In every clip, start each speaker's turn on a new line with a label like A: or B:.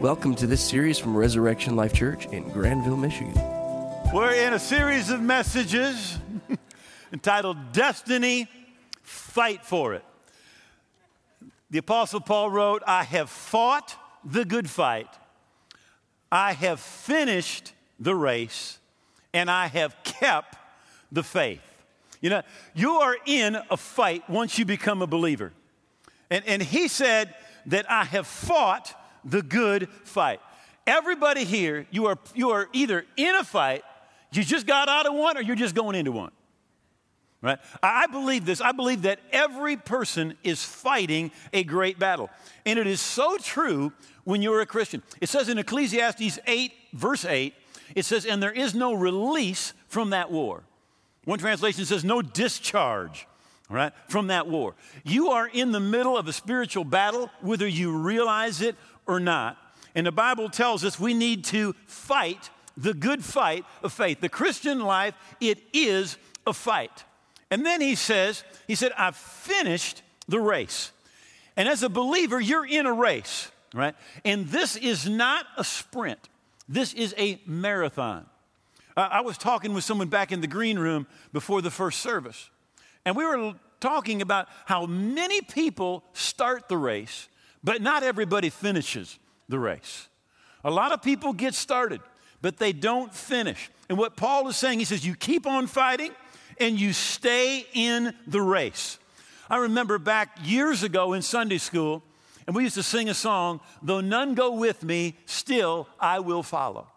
A: Welcome to this series from Resurrection Life Church in Grandville, Michigan.
B: We're in a series of messages entitled Destiny Fight for It. The Apostle Paul wrote, I have fought the good fight, I have finished the race, and I have kept the faith. You know, you are in a fight once you become a believer. And, and he said that I have fought the good fight. Everybody here, you are, you are either in a fight, you just got out of one, or you're just going into one. Right? I believe this. I believe that every person is fighting a great battle. And it is so true when you're a Christian. It says in Ecclesiastes 8, verse 8, it says, And there is no release from that war. One translation says, No discharge right, from that war. You are in the middle of a spiritual battle, whether you realize it or not. And the Bible tells us we need to fight the good fight of faith. The Christian life, it is a fight. And then he says, he said, I've finished the race. And as a believer, you're in a race, right? And this is not a sprint. This is a marathon. I was talking with someone back in the green room before the first service. And we were talking about how many people start the race, but not everybody finishes the race. A lot of people get started, but they don't finish. And what Paul is saying, he says, you keep on fighting and you stay in the race. I remember back years ago in Sunday school, and we used to sing a song, Though none go with me, still I will follow.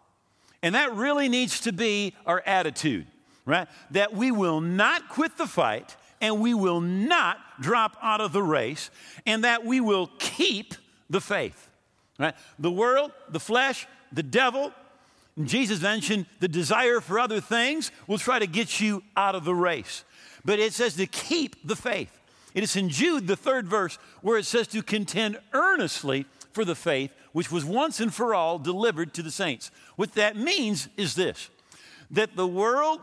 B: And that really needs to be our attitude right? That we will not quit the fight and we will not drop out of the race and that we will keep the faith, right? The world, the flesh, the devil, Jesus mentioned the desire for other things will try to get you out of the race. But it says to keep the faith. It is in Jude, the third verse, where it says to contend earnestly for the faith which was once and for all delivered to the saints. What that means is this that the world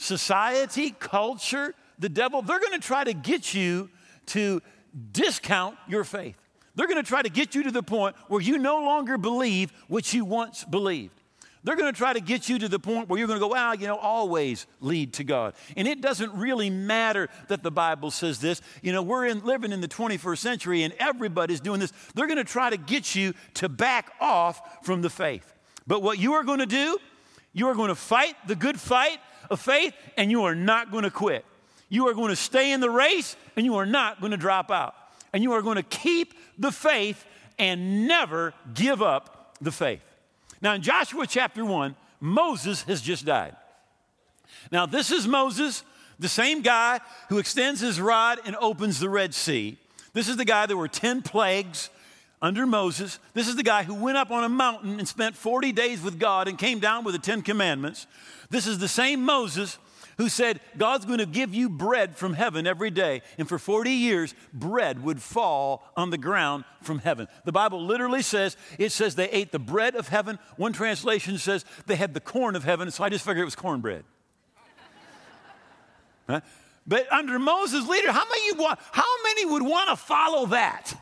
B: society, culture, the devil, they're going to try to get you to discount your faith. They're going to try to get you to the point where you no longer believe what you once believed. They're going to try to get you to the point where you're going to go, well, you know, always lead to God. And it doesn't really matter that the Bible says this. You know, we're in, living in the 21st century and everybody's doing this. They're going to try to get you to back off from the faith. But what you are going to do, you are going to fight the good fight of faith and you are not going to quit. You are going to stay in the race and you are not going to drop out. And you are going to keep the faith and never give up the faith. Now, in Joshua chapter 1, Moses has just died. Now, this is Moses, the same guy who extends his rod and opens the Red Sea. This is the guy, there were 10 plagues under Moses. This is the guy who went up on a mountain and spent 40 days with God and came down with the Ten Commandments. This is the same Moses who said, God's going to give you bread from heaven every day. And for 40 years, bread would fall on the ground from heaven. The Bible literally says, it says they ate the bread of heaven. One translation says they had the corn of heaven. So I just figured it was cornbread. huh? But under Moses' leader, how many, how many would want to follow that?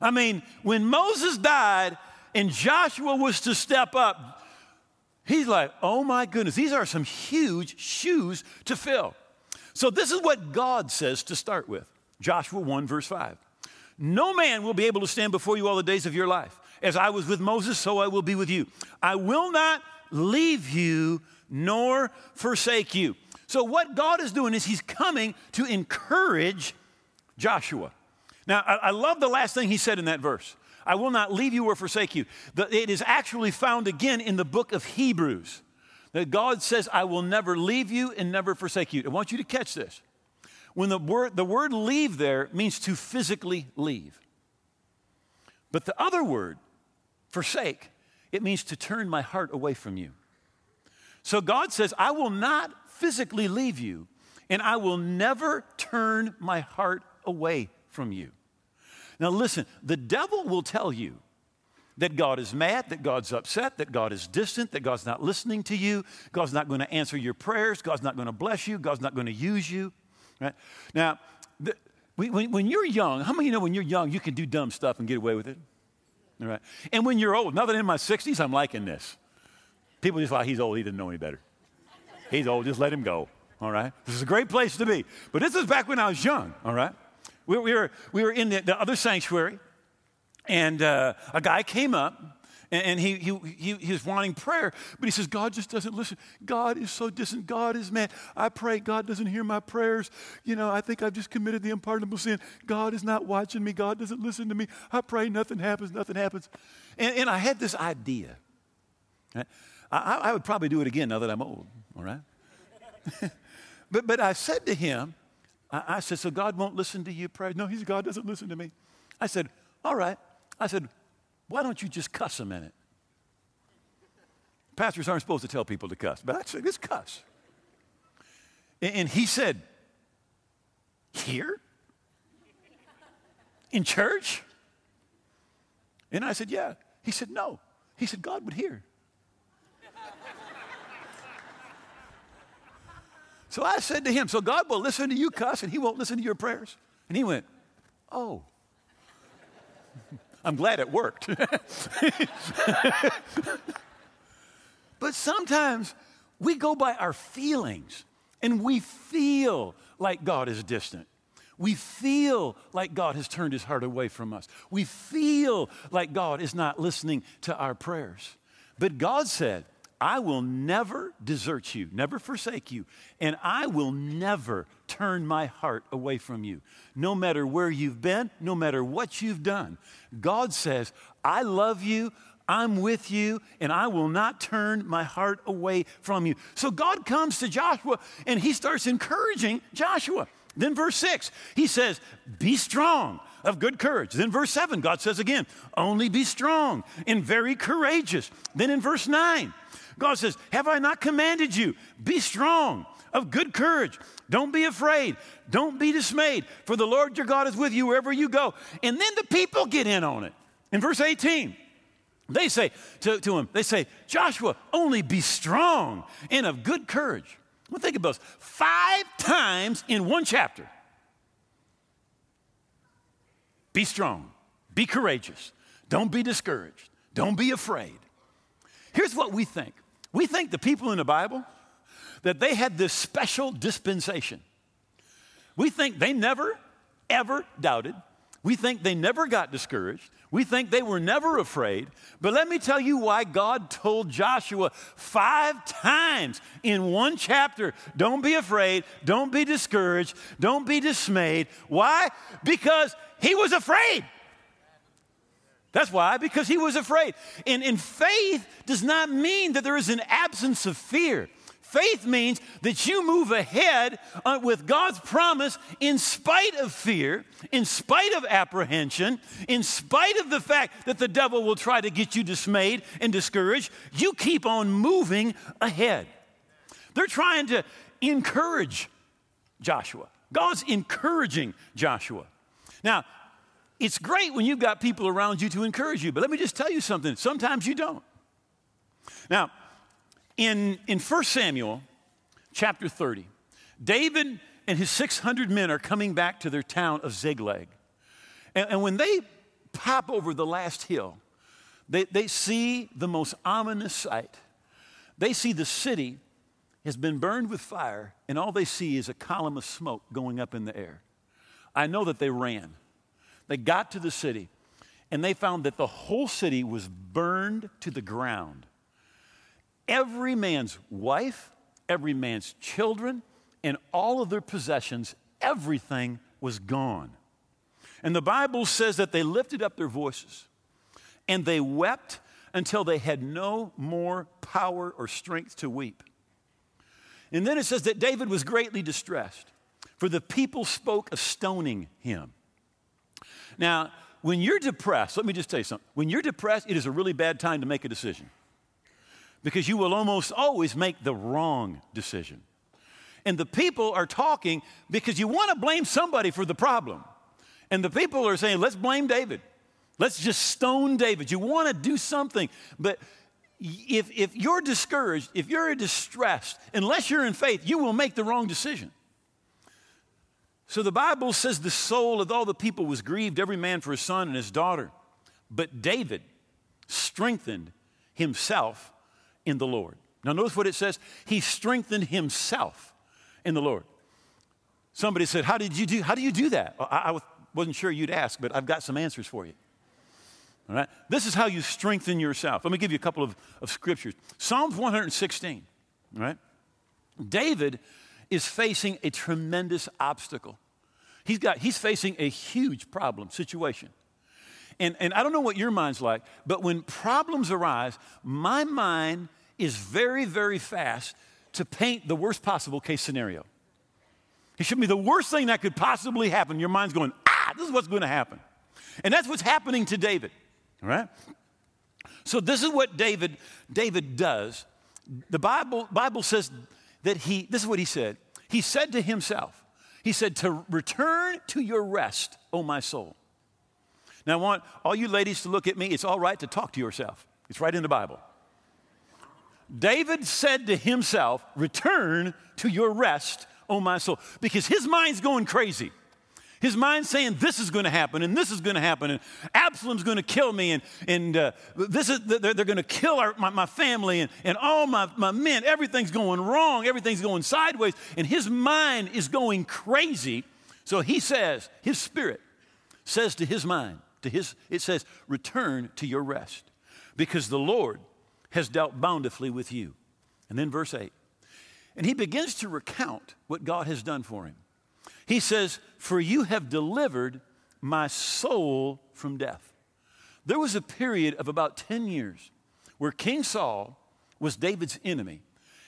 B: I mean, when Moses died and Joshua was to step up, he's like, oh my goodness, these are some huge shoes to fill. So, this is what God says to start with Joshua 1, verse 5. No man will be able to stand before you all the days of your life. As I was with Moses, so I will be with you. I will not leave you nor forsake you. So, what God is doing is He's coming to encourage Joshua. Now, I, I love the last thing he said in that verse I will not leave you or forsake you. The, it is actually found again in the book of Hebrews that God says, I will never leave you and never forsake you. I want you to catch this. When the word, the word leave there means to physically leave. But the other word, forsake, it means to turn my heart away from you. So God says, I will not physically leave you, and I will never turn my heart away from you. Now, listen, the devil will tell you that God is mad, that God's upset, that God is distant, that God's not listening to you, God's not going to answer your prayers, God's not going to bless you, God's not going to use you. Right? Now, the, when, when you're young, how many you know when you're young you can do dumb stuff and get away with it? All right. And when you're old, now that I'm in my 60s, I'm liking this. People just like, he's old, he didn't know any better. He's old, just let him go. All right. This is a great place to be. But this is back when I was young. All right. We, we were, we were in the, the other sanctuary, and uh, a guy came up and he, he, he, he was wanting prayer, but he says, God just doesn't listen. God is so distant. God is mad. I pray. God doesn't hear my prayers. You know, I think I've just committed the unpardonable sin. God is not watching me. God doesn't listen to me. I pray, nothing happens, nothing happens. And, and I had this idea. I, I would probably do it again now that I'm old, all right? but, but I said to him, I, I said, So God won't listen to your prayers? No, he's, God doesn't listen to me. I said, All right. I said, why don't you just cuss a minute? Pastors aren't supposed to tell people to cuss, but I said, just cuss. And he said, Here? In church? And I said, Yeah. He said, No. He said, God would hear. So I said to him, So God will listen to you cuss and he won't listen to your prayers? And he went, Oh. I'm glad it worked. but sometimes we go by our feelings and we feel like God is distant. We feel like God has turned his heart away from us. We feel like God is not listening to our prayers. But God said, I will never desert you, never forsake you, and I will never turn my heart away from you. No matter where you've been, no matter what you've done, God says, I love you, I'm with you, and I will not turn my heart away from you. So God comes to Joshua and he starts encouraging Joshua. Then, verse 6, he says, Be strong, of good courage. Then, verse 7, God says again, Only be strong and very courageous. Then, in verse 9, God says, Have I not commanded you? Be strong, of good courage. Don't be afraid. Don't be dismayed, for the Lord your God is with you wherever you go. And then the people get in on it. In verse 18, they say to, to him, they say, Joshua, only be strong and of good courage. Well, think about this. Five times in one chapter. Be strong. Be courageous. Don't be discouraged. Don't be afraid. Here's what we think we think the people in the Bible, that they had this special dispensation. We think they never, ever doubted. We think they never got discouraged. We think they were never afraid. But let me tell you why God told Joshua five times in one chapter don't be afraid, don't be discouraged, don't be dismayed. Why? Because he was afraid. That's why, because he was afraid. And, and faith does not mean that there is an absence of fear. Faith means that you move ahead uh, with God's promise in spite of fear, in spite of apprehension, in spite of the fact that the devil will try to get you dismayed and discouraged. You keep on moving ahead. They're trying to encourage Joshua. God's encouraging Joshua. Now, it's great when you've got people around you to encourage you, but let me just tell you something. Sometimes you don't. Now, in, in 1 Samuel chapter 30, David and his 600 men are coming back to their town of Ziklag. And, and when they pop over the last hill, they, they see the most ominous sight. They see the city has been burned with fire, and all they see is a column of smoke going up in the air. I know that they ran. They got to the city and they found that the whole city was burned to the ground. Every man's wife, every man's children, and all of their possessions, everything was gone. And the Bible says that they lifted up their voices and they wept until they had no more power or strength to weep. And then it says that David was greatly distressed, for the people spoke of stoning him. Now, when you're depressed, let me just tell you something. When you're depressed, it is a really bad time to make a decision because you will almost always make the wrong decision. And the people are talking because you want to blame somebody for the problem. And the people are saying, let's blame David. Let's just stone David. You want to do something. But if, if you're discouraged, if you're distressed, unless you're in faith, you will make the wrong decision. So the Bible says the soul of all the people was grieved, every man for his son and his daughter. But David strengthened himself in the Lord. Now, notice what it says. He strengthened himself in the Lord. Somebody said, How did you do, how do, you do that? I, I wasn't sure you'd ask, but I've got some answers for you. All right? This is how you strengthen yourself. Let me give you a couple of, of scriptures. Psalms 116, right? David is facing a tremendous obstacle. He's, got, he's facing a huge problem, situation. And, and I don't know what your mind's like, but when problems arise, my mind is very, very fast to paint the worst possible case scenario. It should be the worst thing that could possibly happen. Your mind's going, ah, this is what's going to happen. And that's what's happening to David. All right? So this is what David David does. The Bible Bible says that he this is what he said. He said to himself, he said to return to your rest, O my soul. Now I want all you ladies to look at me. It's all right to talk to yourself. It's right in the Bible. David said to himself, Return to your rest, O my soul, because his mind's going crazy. His mind's saying, This is going to happen, and this is going to happen, and Absalom's going to kill me, and, and uh, this is, they're, they're going to kill our, my, my, family, and, and all my, my men. Everything's going wrong, everything's going sideways, and his mind is going crazy. So he says, His spirit says to his mind, to his, it says, Return to your rest, because the Lord has dealt bountifully with you. And then verse 8. And he begins to recount what God has done for him. He says, For you have delivered my soul from death. There was a period of about 10 years where King Saul was David's enemy.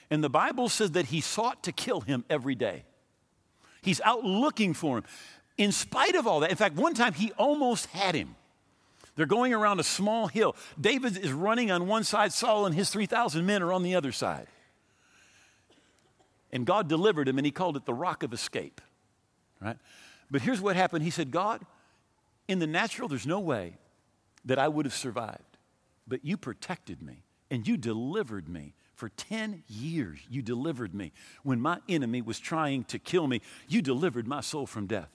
B: And the Bible says that he sought to kill him every day. He's out looking for him. In spite of all that, in fact, one time he almost had him. They're going around a small hill. David is running on one side, Saul and his 3,000 men are on the other side. And God delivered him, and he called it the rock of escape. Right? But here's what happened He said, God, in the natural, there's no way that I would have survived, but you protected me and you delivered me. For 10 years, you delivered me. When my enemy was trying to kill me, you delivered my soul from death.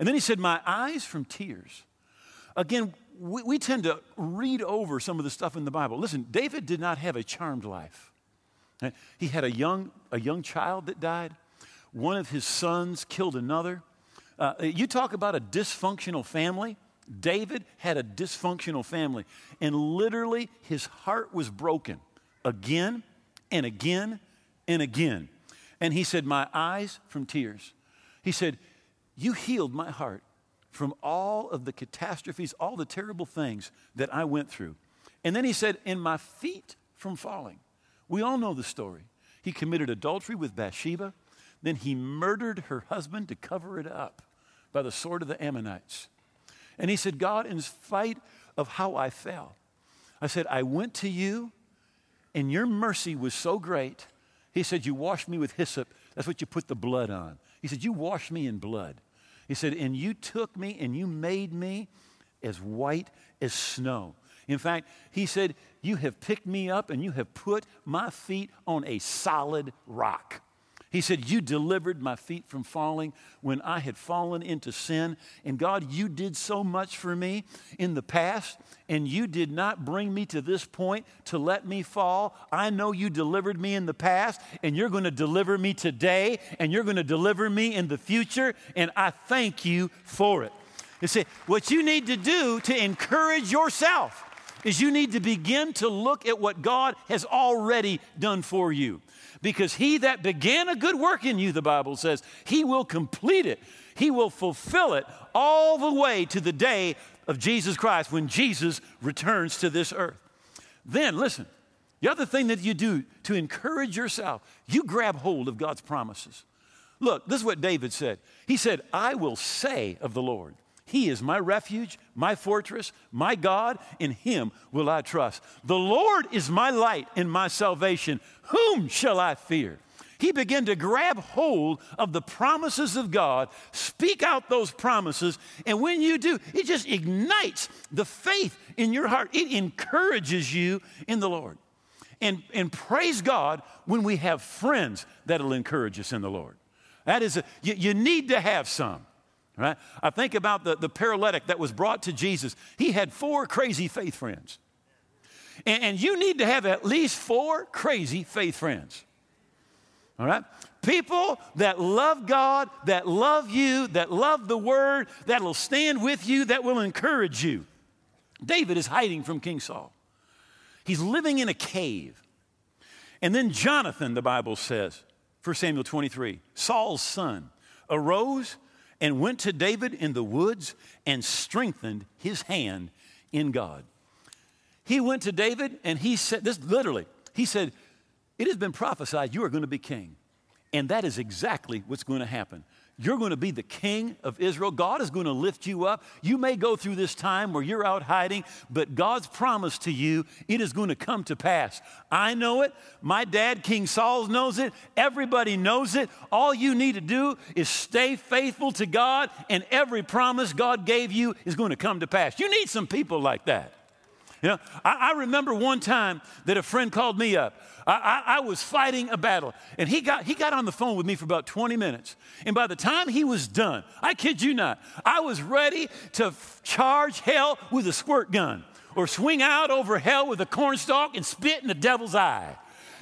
B: And then he said, My eyes from tears. Again, we, we tend to read over some of the stuff in the Bible. Listen, David did not have a charmed life. He had a young, a young child that died. One of his sons killed another. Uh, you talk about a dysfunctional family. David had a dysfunctional family, and literally his heart was broken again and again and again. And he said, My eyes from tears. He said, You healed my heart from all of the catastrophes, all the terrible things that I went through. And then he said, In my feet from falling. We all know the story. He committed adultery with Bathsheba, then he murdered her husband to cover it up by the sword of the Ammonites. And he said, God, in spite of how I fell, I said, I went to you, and your mercy was so great. He said, You washed me with hyssop. That's what you put the blood on. He said, You washed me in blood. He said, And you took me and you made me as white as snow. In fact, he said, You have picked me up and you have put my feet on a solid rock. He said, You delivered my feet from falling when I had fallen into sin. And God, you did so much for me in the past, and you did not bring me to this point to let me fall. I know you delivered me in the past, and you're going to deliver me today, and you're going to deliver me in the future, and I thank you for it. You see, what you need to do to encourage yourself is you need to begin to look at what God has already done for you because he that began a good work in you, the Bible says, he will complete it. He will fulfill it all the way to the day of Jesus Christ when Jesus returns to this earth. Then, listen, the other thing that you do to encourage yourself, you grab hold of God's promises. Look, this is what David said. He said, I will say of the Lord, he is my refuge, my fortress, my God. In him will I trust. The Lord is my light and my salvation. Whom shall I fear? He began to grab hold of the promises of God, speak out those promises, and when you do, it just ignites the faith in your heart. It encourages you in the Lord. And, and praise God when we have friends that'll encourage us in the Lord. That is, a, you, you need to have some. Right? I think about the, the paralytic that was brought to Jesus. He had four crazy faith friends. And, and you need to have at least four crazy faith friends. All right? People that love God, that love you, that love the word, that will stand with you, that will encourage you. David is hiding from King Saul. He's living in a cave. And then Jonathan, the Bible says, 1 Samuel 23, Saul's son, arose and went to David in the woods and strengthened his hand in God. He went to David and he said, this literally, he said, It has been prophesied you are going to be king. And that is exactly what's going to happen. You're going to be the king of Israel. God is going to lift you up. You may go through this time where you're out hiding, but God's promise to you, it is going to come to pass. I know it. My dad, King Saul, knows it. Everybody knows it. All you need to do is stay faithful to God, and every promise God gave you is going to come to pass. You need some people like that. You know, I, I, remember one time that a friend called me up. I, I, I, was fighting a battle, and he got, he got on the phone with me for about 20 minutes. And by the time he was done, I kid you not, I was ready to f- charge hell with a squirt gun or swing out over hell with a cornstalk and spit in the devil's eye.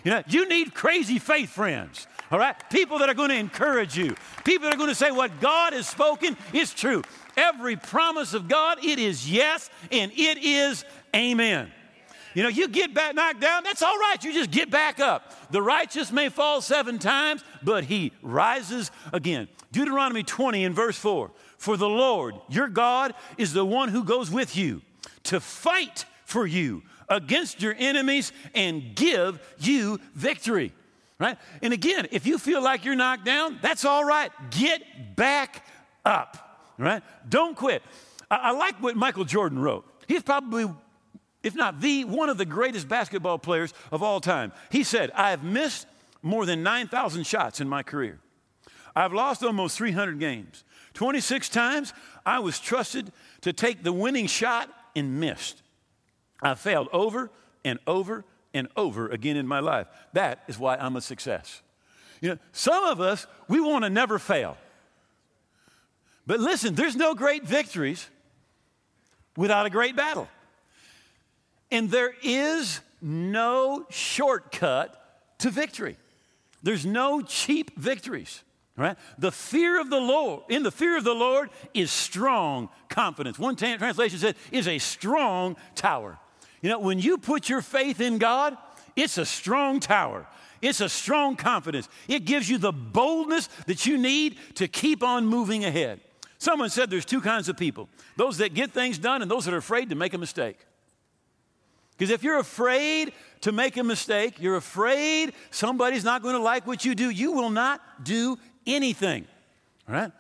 B: You know, you need crazy faith friends, all right? People that are going to encourage you, people that are going to say what God has spoken is true. Every promise of God, it is yes and it is amen. You know, you get back knocked down, that's all right. You just get back up. The righteous may fall seven times, but he rises again. Deuteronomy 20 in verse 4 For the Lord, your God, is the one who goes with you to fight for you against your enemies and give you victory. Right? And again, if you feel like you're knocked down, that's all right. Get back up right? Don't quit. I, I like what Michael Jordan wrote. He's probably, if not the, one of the greatest basketball players of all time. He said, I have missed more than 9,000 shots in my career. I've lost almost 300 games. 26 times I was trusted to take the winning shot and missed. I failed over and over and over again in my life. That is why I'm a success. You know, some of us, we want to never fail. But listen, there's no great victories without a great battle. And there is no shortcut to victory. There's no cheap victories. Right? The fear of the Lord, in the fear of the Lord is strong confidence. One t- translation said, is a strong tower. You know, when you put your faith in God, it's a strong tower. It's a strong confidence. It gives you the boldness that you need to keep on moving ahead. Someone said there's two kinds of people those that get things done and those that are afraid to make a mistake. Because if you're afraid to make a mistake, you're afraid somebody's not going to like what you do, you will not do anything. All right?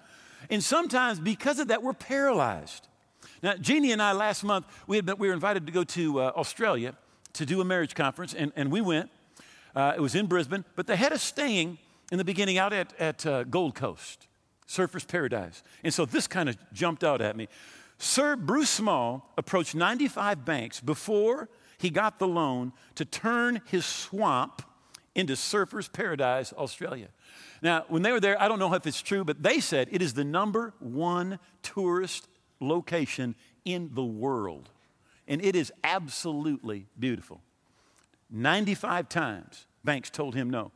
B: And sometimes because of that, we're paralyzed. Now, Jeannie and I last month, we, had been, we were invited to go to uh, Australia to do a marriage conference, and, and we went. Uh, it was in Brisbane, but they had us staying in the beginning out at, at uh, Gold Coast. Surfer's Paradise. And so this kind of jumped out at me. Sir Bruce Small approached 95 banks before he got the loan to turn his swamp into Surfer's Paradise, Australia. Now, when they were there, I don't know if it's true, but they said it is the number one tourist location in the world. And it is absolutely beautiful. 95 times banks told him no.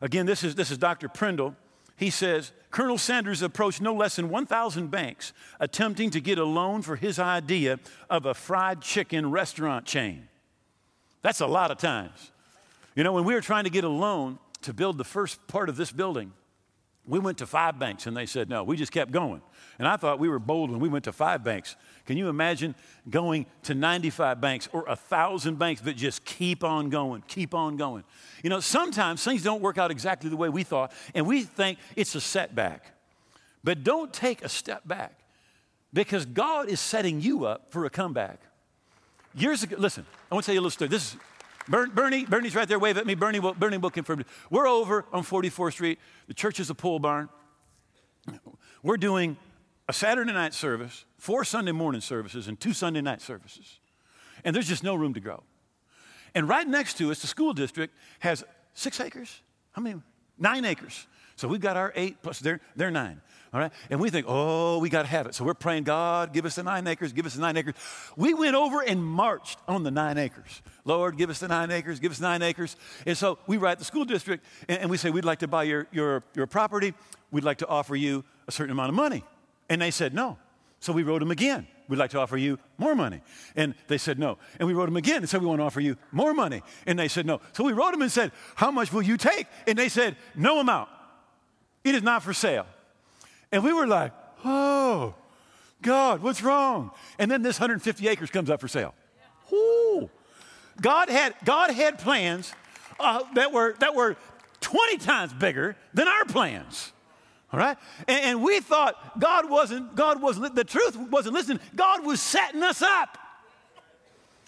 B: Again, this is, this is Dr. Prindle he says Colonel Sanders approached no less than 1,000 banks attempting to get a loan for his idea of a fried chicken restaurant chain. That's a lot of times. You know, when we were trying to get a loan to build the first part of this building, we went to five banks and they said no. We just kept going. And I thought we were bold when we went to five banks. Can you imagine going to 95 banks or a 1,000 banks that just keep on going, keep on going? You know, sometimes things don't work out exactly the way we thought, and we think it's a setback. But don't take a step back because God is setting you up for a comeback. Years ago, listen, I want to tell you a little story. This is Bernie, Bernie's right there. Wave at me. Bernie, Bernie will confirm. We're over on 44th Street. The church is a pole barn. We're doing a Saturday night service, four Sunday morning services, and two Sunday night services. And there's just no room to grow. And right next to us, the school district has six acres. How many? Nine acres. So we've got our eight plus They're nine. All right? And we think, oh, we got to have it. So we're praying, God, give us the nine acres, give us the nine acres. We went over and marched on the nine acres. Lord, give us the nine acres, give us nine acres. And so we write the school district and, and we say, we'd like to buy your, your, your property. We'd like to offer you a certain amount of money. And they said, no. So we wrote them again. We'd like to offer you more money. And they said no. And we wrote them again and said, We want to offer you more money. And they said no. So we wrote them and said, How much will you take? And they said, No amount. It is not for sale. And we were like, Oh, God, what's wrong? And then this 150 acres comes up for sale. Ooh. God had, God had plans uh, that, were, that were 20 times bigger than our plans. All right? And, and, we thought God wasn't, God wasn't, the truth wasn't listening. God was setting us up.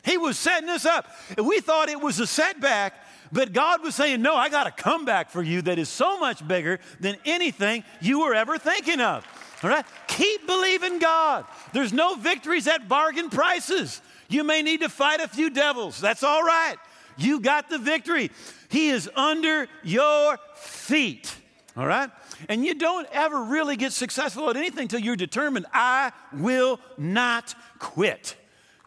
B: He was setting us up. And we thought it was a setback, but God was saying, No, I got a comeback for you that is so much bigger than anything you were ever thinking of. All right? Keep believing God. There's no victories at bargain prices. You may need to fight a few devils. That's all right. You got the victory. He is under your feet. All right? And you don't ever really get successful at anything until you're determined, I will not quit.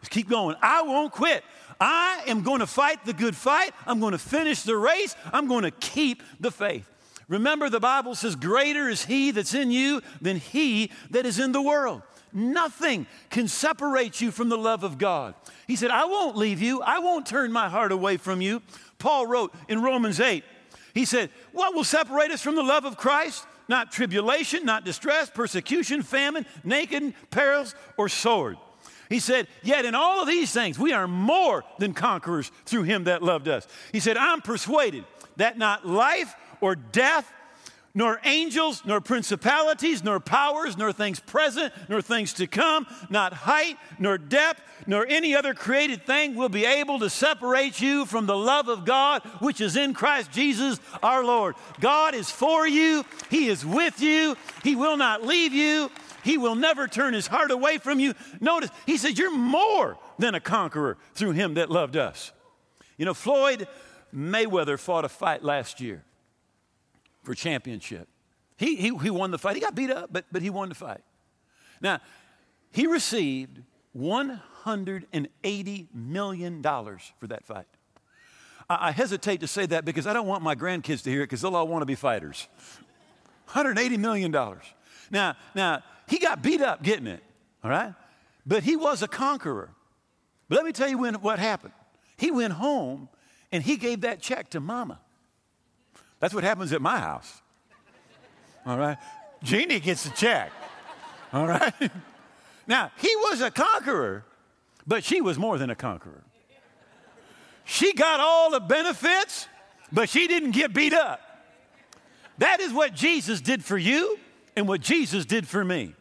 B: Just keep going. I won't quit. I am going to fight the good fight. I'm going to finish the race. I'm going to keep the faith. Remember, the Bible says, Greater is he that's in you than he that is in the world. Nothing can separate you from the love of God. He said, I won't leave you. I won't turn my heart away from you. Paul wrote in Romans 8, he said, What will separate us from the love of Christ? Not tribulation, not distress, persecution, famine, naked, perils, or sword. He said, Yet in all of these things, we are more than conquerors through him that loved us. He said, I'm persuaded that not life or death nor angels, nor principalities, nor powers, nor things present, nor things to come, not height, nor depth, nor any other created thing will be able to separate you from the love of God which is in Christ Jesus our Lord. God is for you, He is with you, He will not leave you, He will never turn His heart away from you. Notice, He says, You're more than a conqueror through Him that loved us. You know, Floyd Mayweather fought a fight last year for championship. He, he, he won the fight. He got beat up, but, but he won the fight. Now, he received $180 million for that fight. I, I hesitate to say that because I don't want my grandkids to hear it because they'll all want to be fighters. $180 million. Now, now, he got beat up getting it, all right? But he was a conqueror. But let me tell you when, what happened. He went home and he gave that check to mama. That's what happens at my house. All right? Jeannie gets a check. All right? Now, he was a conqueror, but she was more than a conqueror. She got all the benefits, but she didn't get beat up. That is what Jesus did for you and what Jesus did for me.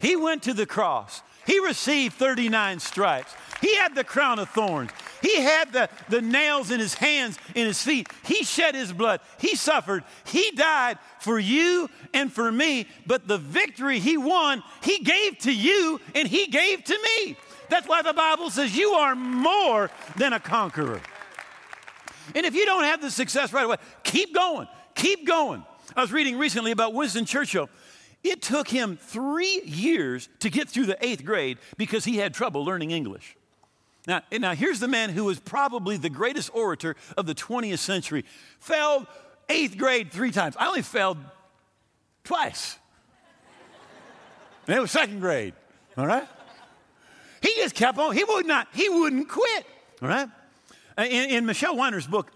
B: He went to the cross. He received 39 stripes. He had the crown of thorns. He had the, the nails in his hands, in his feet. He shed his blood. He suffered. He died for you and for me. But the victory he won, he gave to you and he gave to me. That's why the Bible says you are more than a conqueror. And if you don't have the success right away, keep going. Keep going. I was reading recently about Winston Churchill. It took him three years to get through the eighth grade because he had trouble learning English. Now, now here's the man who was probably the greatest orator of the 20th century. Failed eighth grade three times. I only failed twice. And it was second grade. All right? He just kept on. He would not, he wouldn't quit. All right? In, in Michelle Weiner's book,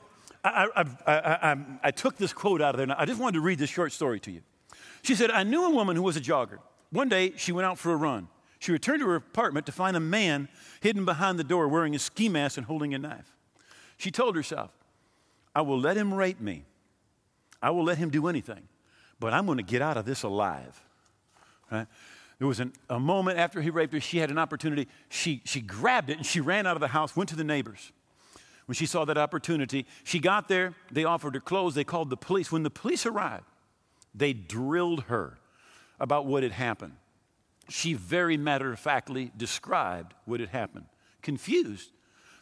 B: I, I, I, I, took this quote out of there. and I just wanted to read this short story to you. She said, I knew a woman who was a jogger. One day, she went out for a run. She returned to her apartment to find a man hidden behind the door wearing a ski mask and holding a knife. She told herself, I will let him rape me. I will let him do anything, but I'm going to get out of this alive. Right? There was an, a moment after he raped her, she had an opportunity. She, she grabbed it and she ran out of the house, went to the neighbors. When she saw that opportunity, she got there. They offered her clothes. They called the police. When the police arrived, they drilled her about what had happened. She very matter of factly described what had happened. Confused,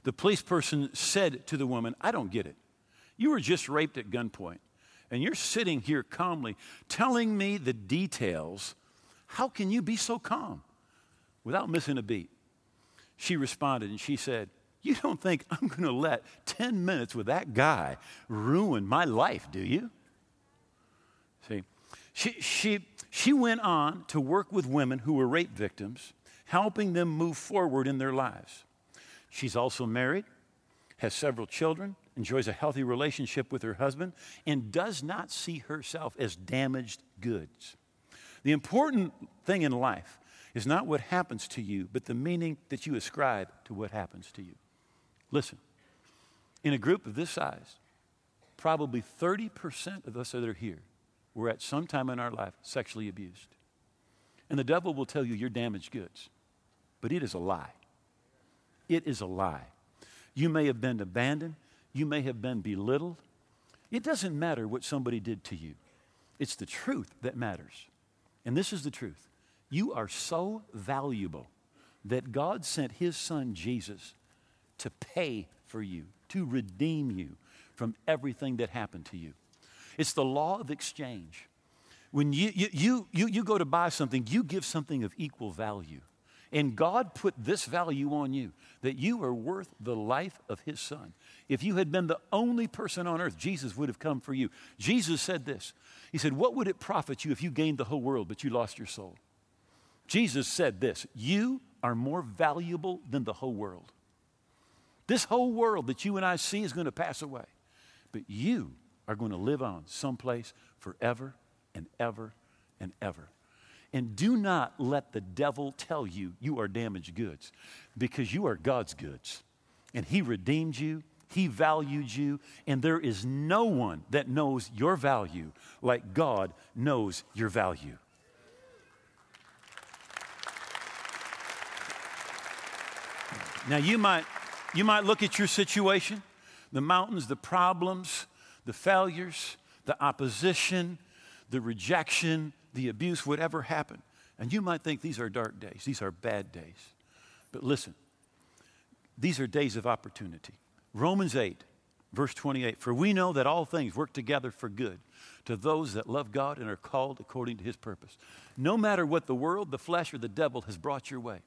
B: the police person said to the woman, I don't get it. You were just raped at gunpoint, and you're sitting here calmly telling me the details, how can you be so calm without missing a beat? She responded and she said, You don't think I'm going to let 10 minutes with that guy ruin my life, do you? See, she, she, she went on to work with women who were rape victims, helping them move forward in their lives. She's also married, has several children, enjoys a healthy relationship with her husband, and does not see herself as damaged goods. The important thing in life is not what happens to you, but the meaning that you ascribe to what happens to you. Listen, in a group of this size, probably 30% of us that are here were at some time in our life sexually abused. And the devil will tell you you're damaged goods, but it is a lie. It is a lie. You may have been abandoned, you may have been belittled. It doesn't matter what somebody did to you, it's the truth that matters. And this is the truth you are so valuable that God sent his son Jesus to pay for you, to redeem you from everything that happened to you. It's the law of exchange. When you, you, you, you, go to buy something, you give something of equal value. And God put this value on you that you are worth the life of His Son. If you had been the only person on earth, Jesus would have come for you. Jesus said this He said, What would it profit you if you gained the whole world but you lost your soul? Jesus said this You are more valuable than the whole world. This whole world that you and I see is going to pass away, but you are going to live on someplace forever and ever and ever. And do not let the devil tell you you are damaged goods because you are God's goods. And He redeemed you, He valued you, and there is no one that knows your value like God knows your value. Now, you might, you might look at your situation, the mountains, the problems, the failures, the opposition, the rejection, the abuse, whatever happened. And you might think these are dark days, these are bad days. But listen, these are days of opportunity. Romans 8, verse 28 For we know that all things work together for good to those that love God and are called according to his purpose. No matter what the world, the flesh, or the devil has brought your way,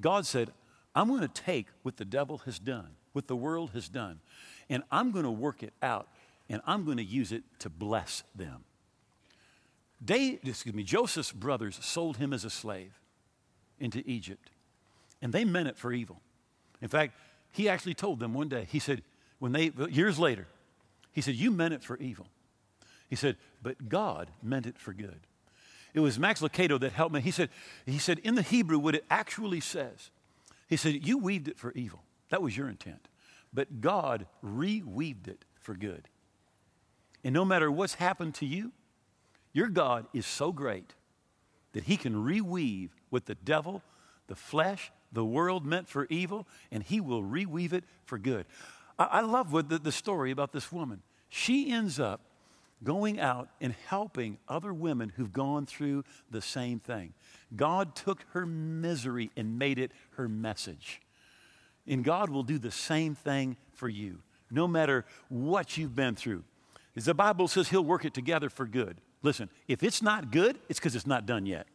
B: God said, I'm going to take what the devil has done, what the world has done, and I'm going to work it out, and I'm going to use it to bless them. They, excuse me, Joseph's brothers sold him as a slave into Egypt, and they meant it for evil. In fact, he actually told them one day, he said, when they, years later, he said, You meant it for evil. He said, But God meant it for good. It was Max Lucado that helped me. He said, he said, in the Hebrew, what it actually says, he said, You weaved it for evil. That was your intent. But God reweaved it for good. And no matter what's happened to you, your God is so great that he can reweave what the devil, the flesh, the world meant for evil, and he will reweave it for good. I, I love what the, the story about this woman. She ends up going out and helping other women who've gone through the same thing. God took her misery and made it her message. And God will do the same thing for you, no matter what you've been through. As the Bible says, He'll work it together for good. Listen, if it's not good, it's because it's not done yet.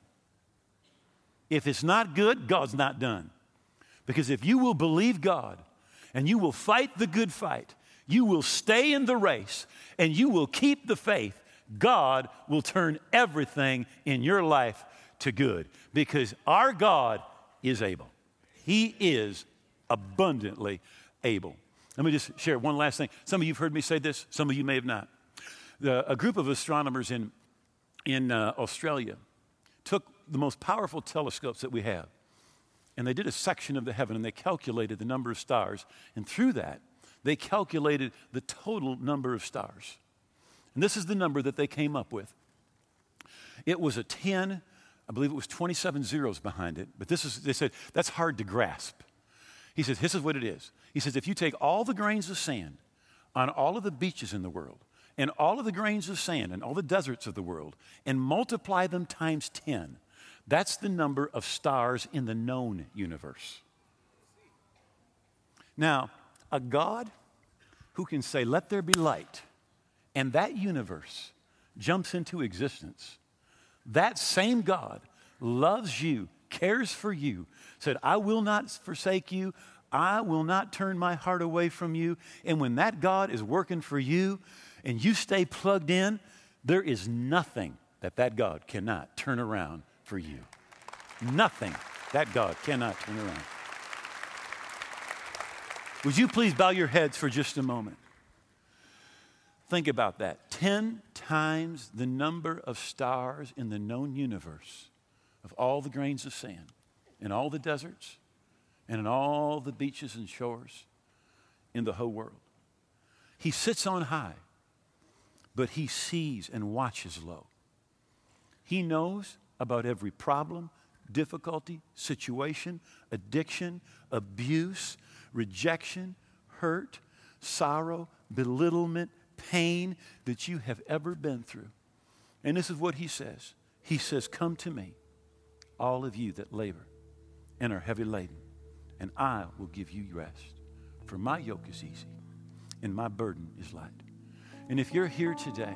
B: If it's not good, God's not done. Because if you will believe God and you will fight the good fight, you will stay in the race and you will keep the faith, God will turn everything in your life to good because our God is able. He is abundantly able. Let me just share one last thing. Some of you have heard me say this, some of you may have not the, a group of astronomers in, in uh, Australia took the most powerful telescopes that we have, and they did a section of the heaven, and they calculated the number of stars. And through that, they calculated the total number of stars. And this is the number that they came up with. It was a 10, I believe it was 27 zeros behind it, but this is, they said, that's hard to grasp. He says, this is what it is. He says, if you take all the grains of sand on all of the beaches in the world, and all of the grains of sand and all the deserts of the world and multiply them times 10. That's the number of stars in the known universe. Now, a God who can say, Let there be light, and that universe jumps into existence, that same God loves you, cares for you, said, I will not forsake you. I will not turn my heart away from you. And when that God is working for you and you stay plugged in, there is nothing that that God cannot turn around for you. Nothing that God cannot turn around. Would you please bow your heads for just a moment? Think about that. Ten times the number of stars in the known universe of all the grains of sand in all the deserts and in all the beaches and shores in the whole world. He sits on high, but he sees and watches low. He knows about every problem, difficulty, situation, addiction, abuse, rejection, hurt, sorrow, belittlement, pain that you have ever been through. And this is what he says He says, Come to me, all of you that labor and are heavy laden, and I will give you rest. For my yoke is easy and my burden is light. And if you're here today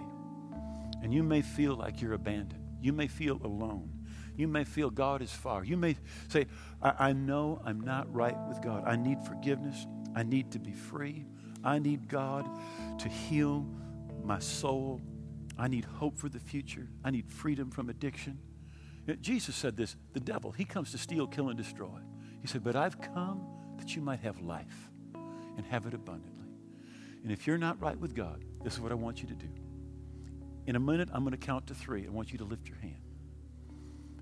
B: and you may feel like you're abandoned, you may feel alone, you may feel God is far. You may say, I, I, know I'm not right with God. I need forgiveness. I need to be free. I need God to heal my soul. I need hope for the future. I need freedom from addiction. Jesus said this the devil, he comes to steal, kill, and destroy. He said, But I've come that you might have life and have it abundantly. And if you're not right with God, this is what I want you to do. In a minute, I'm going to count to three. I want you to lift your hand.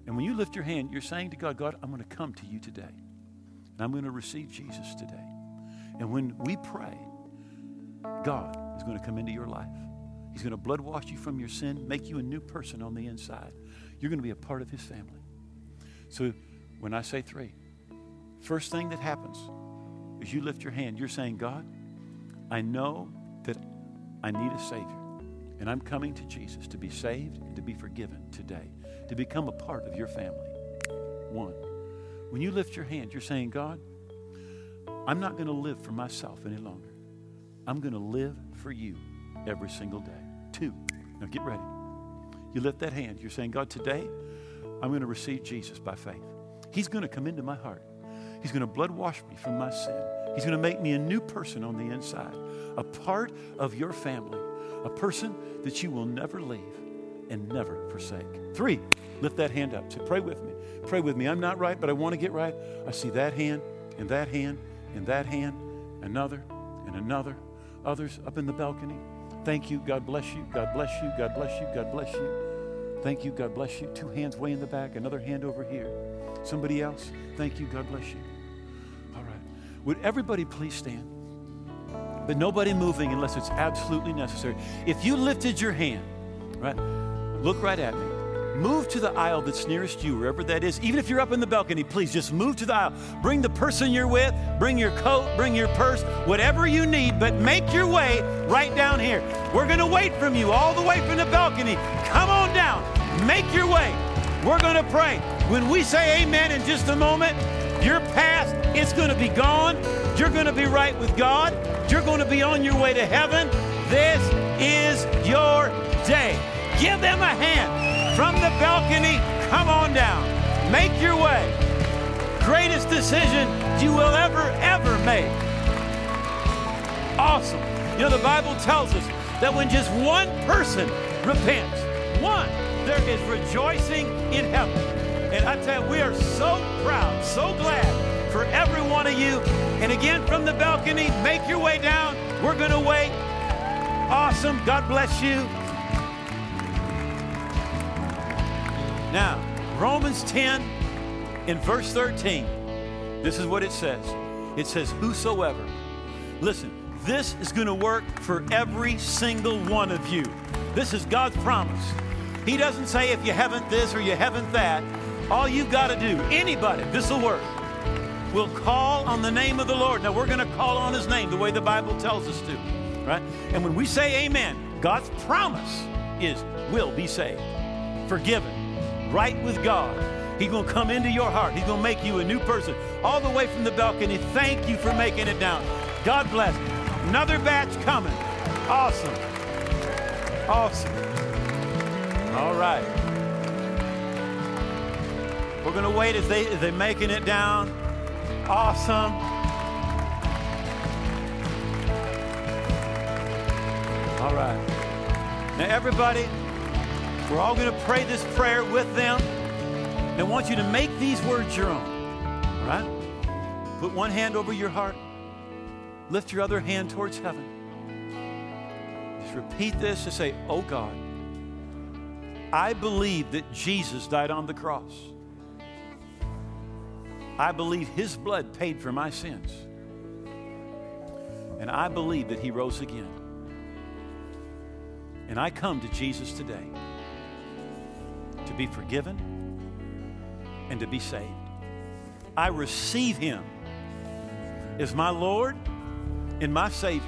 B: And when you lift your hand, you're saying to God, God, I'm going to come to you today. And I'm going to receive Jesus today. And when we pray, God is going to come into your life. He's going to blood wash you from your sin, make you a new person on the inside. You're going to be a part of His family. So when I say three, first thing that happens is you lift your hand. You're saying, God, I know I need a Savior. And I'm coming to Jesus to be saved and to be forgiven today, to become a part of your family. One. When you lift your hand, you're saying, God, I'm not going to live for myself any longer. I'm going to live for you every single day. Two. Now get ready. You lift that hand. You're saying, God, today I'm going to receive Jesus by faith. He's going to come into my heart. He's going to blood wash me from my sin. He's going to make me a new person on the inside, a part of your family, a person that you will never leave and never forsake. Three, lift that hand up. Say, pray with me. Pray with me. I'm not right, but I want to get right. I see that hand and that hand and that hand, another and another, others up in the balcony. Thank you. God bless you. God bless you. God bless you. God bless you. Thank you. God bless you. Two hands way in the back, another hand over here. Somebody else. Thank you. God bless you. Would everybody please stand? But nobody moving unless it's absolutely necessary. If you lifted your hand, right, look right at me. Move to the aisle that's nearest you, wherever that is. Even if you're up in the balcony, please just move to the aisle. Bring the person you're with, bring your coat, bring your purse, whatever you need, but make your way right down here. We're going to wait from you all the way from the balcony. Come on down. Make your way. We're going to pray. When we say amen in just a moment, your past, it's going to be gone. You're going to be right with God. You're going to be on your way to heaven. This is your day. Give them a hand from the balcony, come on down. Make your way. Greatest decision you will ever, ever make. Awesome. You know, the Bible tells us that when just one person repents, one, there is rejoicing in heaven. And I tell you, we are so proud, so glad for every one of you. And again, from the balcony, make your way down. We're going to wait. Awesome. God bless you. Now, Romans 10 in verse 13, this is what it says it says, Whosoever. Listen, this is going to work for every single one of you. This is God's promise. He doesn't say if you haven't this or you haven't that. All you've got to do, anybody, this will work, will call on the name of the Lord. Now, we're going to call on his name the way the Bible tells us to, right? And when we say amen, God's promise is will be saved, forgiven, right with God. He's going to come into your heart. He's going to make you a new person. All the way from the balcony, thank you for making it down. God bless. Another batch coming. Awesome. Awesome. All right. We're going to wait as, they, as they're making it down. Awesome. All right. Now, everybody, we're all going to pray this prayer with them. And I want you to make these words your own. All right? Put one hand over your heart, lift your other hand towards heaven. Just repeat this and say, Oh God, I believe that Jesus died on the cross. I believe his blood paid for my sins. And I believe that he rose again. And I come to Jesus today to be forgiven and to be saved. I receive him as my Lord and my Savior.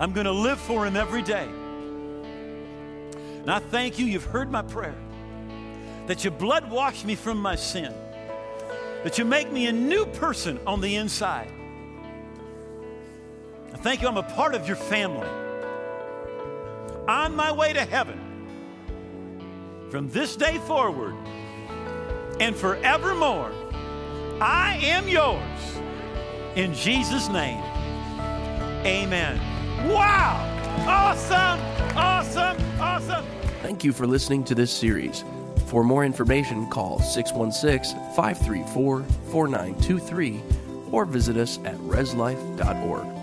B: I'm going to live for him every day. And I thank you, you've heard my prayer, that your blood washed me from my sin, that you make me a new person on the inside. I thank you, I'm a part of your family. On my way to heaven, from this day forward and forevermore, I am yours. In Jesus' name, amen. Wow! Awesome! Awesome! Awesome!
A: Thank you for listening to this series. For more information, call 616 534 4923 or visit us at reslife.org.